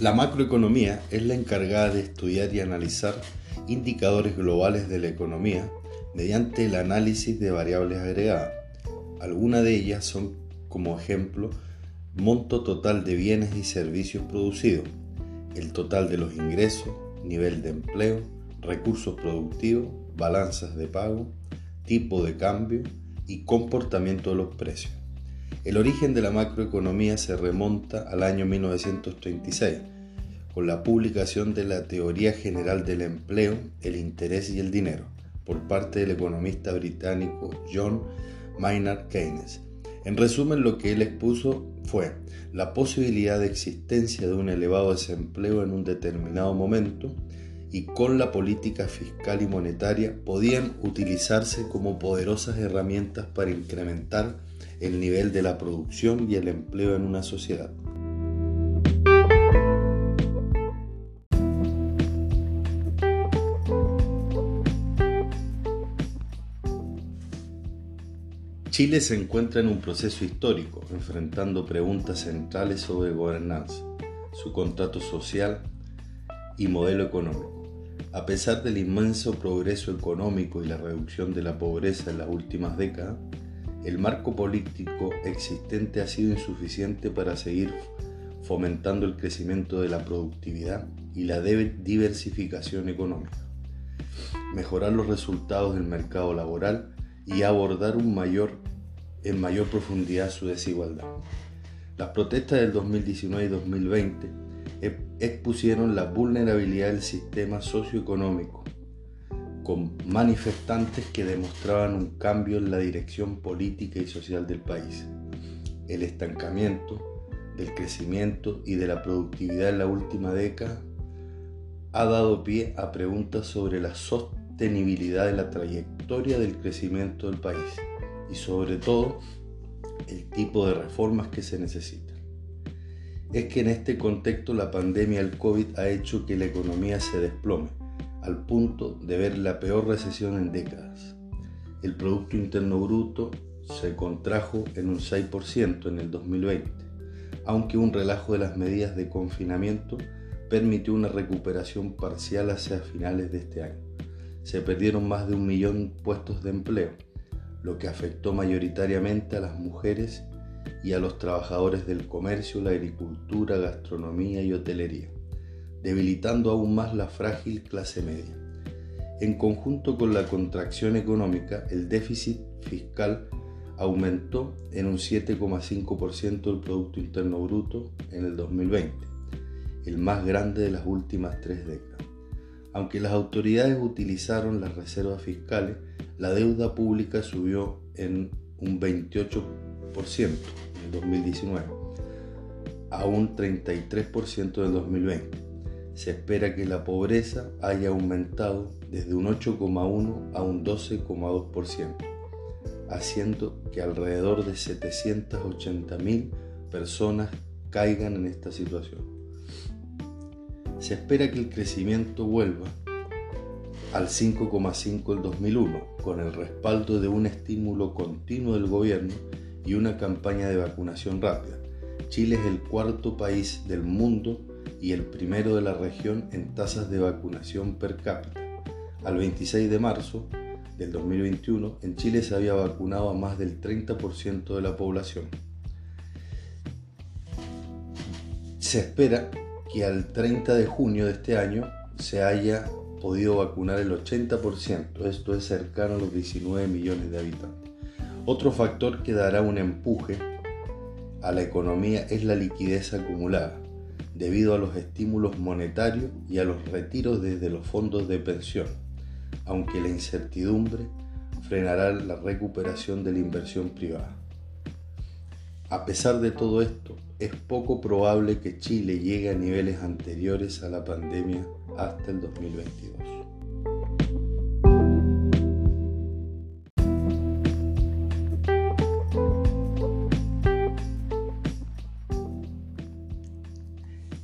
La macroeconomía es la encargada de estudiar y analizar indicadores globales de la economía mediante el análisis de variables agregadas. Algunas de ellas son, como ejemplo, monto total de bienes y servicios producidos, el total de los ingresos, nivel de empleo, recursos productivos, balanzas de pago, tipo de cambio y comportamiento de los precios. El origen de la macroeconomía se remonta al año 1936, con la publicación de la Teoría General del Empleo, el Interés y el Dinero, por parte del economista británico John Maynard Keynes. En resumen, lo que él expuso fue la posibilidad de existencia de un elevado desempleo en un determinado momento y con la política fiscal y monetaria podían utilizarse como poderosas herramientas para incrementar el nivel de la producción y el empleo en una sociedad. Chile se encuentra en un proceso histórico, enfrentando preguntas centrales sobre gobernanza, su contrato social y modelo económico. A pesar del inmenso progreso económico y la reducción de la pobreza en las últimas décadas, el marco político existente ha sido insuficiente para seguir fomentando el crecimiento de la productividad y la diversificación económica, mejorar los resultados del mercado laboral y abordar en mayor profundidad su desigualdad. Las protestas del 2019 y 2020 expusieron la vulnerabilidad del sistema socioeconómico, con manifestantes que demostraban un cambio en la dirección política y social del país. El estancamiento del crecimiento y de la productividad en la última década ha dado pie a preguntas sobre la sostenibilidad de la trayectoria del crecimiento del país y sobre todo el tipo de reformas que se necesitan. Es que en este contexto la pandemia del COVID ha hecho que la economía se desplome al punto de ver la peor recesión en décadas. El Producto Interno Bruto se contrajo en un 6% en el 2020, aunque un relajo de las medidas de confinamiento permitió una recuperación parcial hacia finales de este año. Se perdieron más de un millón de puestos de empleo, lo que afectó mayoritariamente a las mujeres y a los trabajadores del comercio, la agricultura, gastronomía y hotelería debilitando aún más la frágil clase media. En conjunto con la contracción económica, el déficit fiscal aumentó en un 7,5% del Producto Interno Bruto en el 2020, el más grande de las últimas tres décadas. Aunque las autoridades utilizaron las reservas fiscales, la deuda pública subió en un 28% en el 2019 a un 33% del 2020 se espera que la pobreza haya aumentado desde un 8,1 a un 12,2%, haciendo que alrededor de 780.000 personas caigan en esta situación. Se espera que el crecimiento vuelva al 5,5 del 2001, con el respaldo de un estímulo continuo del gobierno y una campaña de vacunación rápida. Chile es el cuarto país del mundo y el primero de la región en tasas de vacunación per cápita. Al 26 de marzo del 2021, en Chile se había vacunado a más del 30% de la población. Se espera que al 30 de junio de este año se haya podido vacunar el 80%, esto es cercano a los 19 millones de habitantes. Otro factor que dará un empuje a la economía es la liquidez acumulada debido a los estímulos monetarios y a los retiros desde los fondos de pensión, aunque la incertidumbre frenará la recuperación de la inversión privada. A pesar de todo esto, es poco probable que Chile llegue a niveles anteriores a la pandemia hasta el 2022.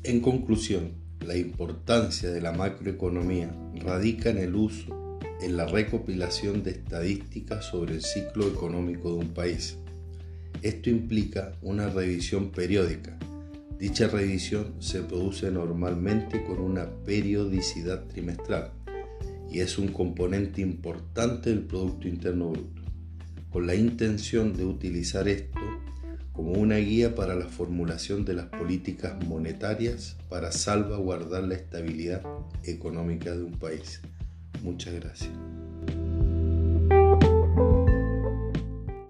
En conclusión, la importancia de la macroeconomía radica en el uso, en la recopilación de estadísticas sobre el ciclo económico de un país. Esto implica una revisión periódica Dicha revisión se produce normalmente con una periodicidad trimestral y es un componente importante del Producto Interno Bruto, con la intención de utilizar esto como una guía para la formulación de las políticas monetarias para salvaguardar la estabilidad económica de un país. Muchas gracias.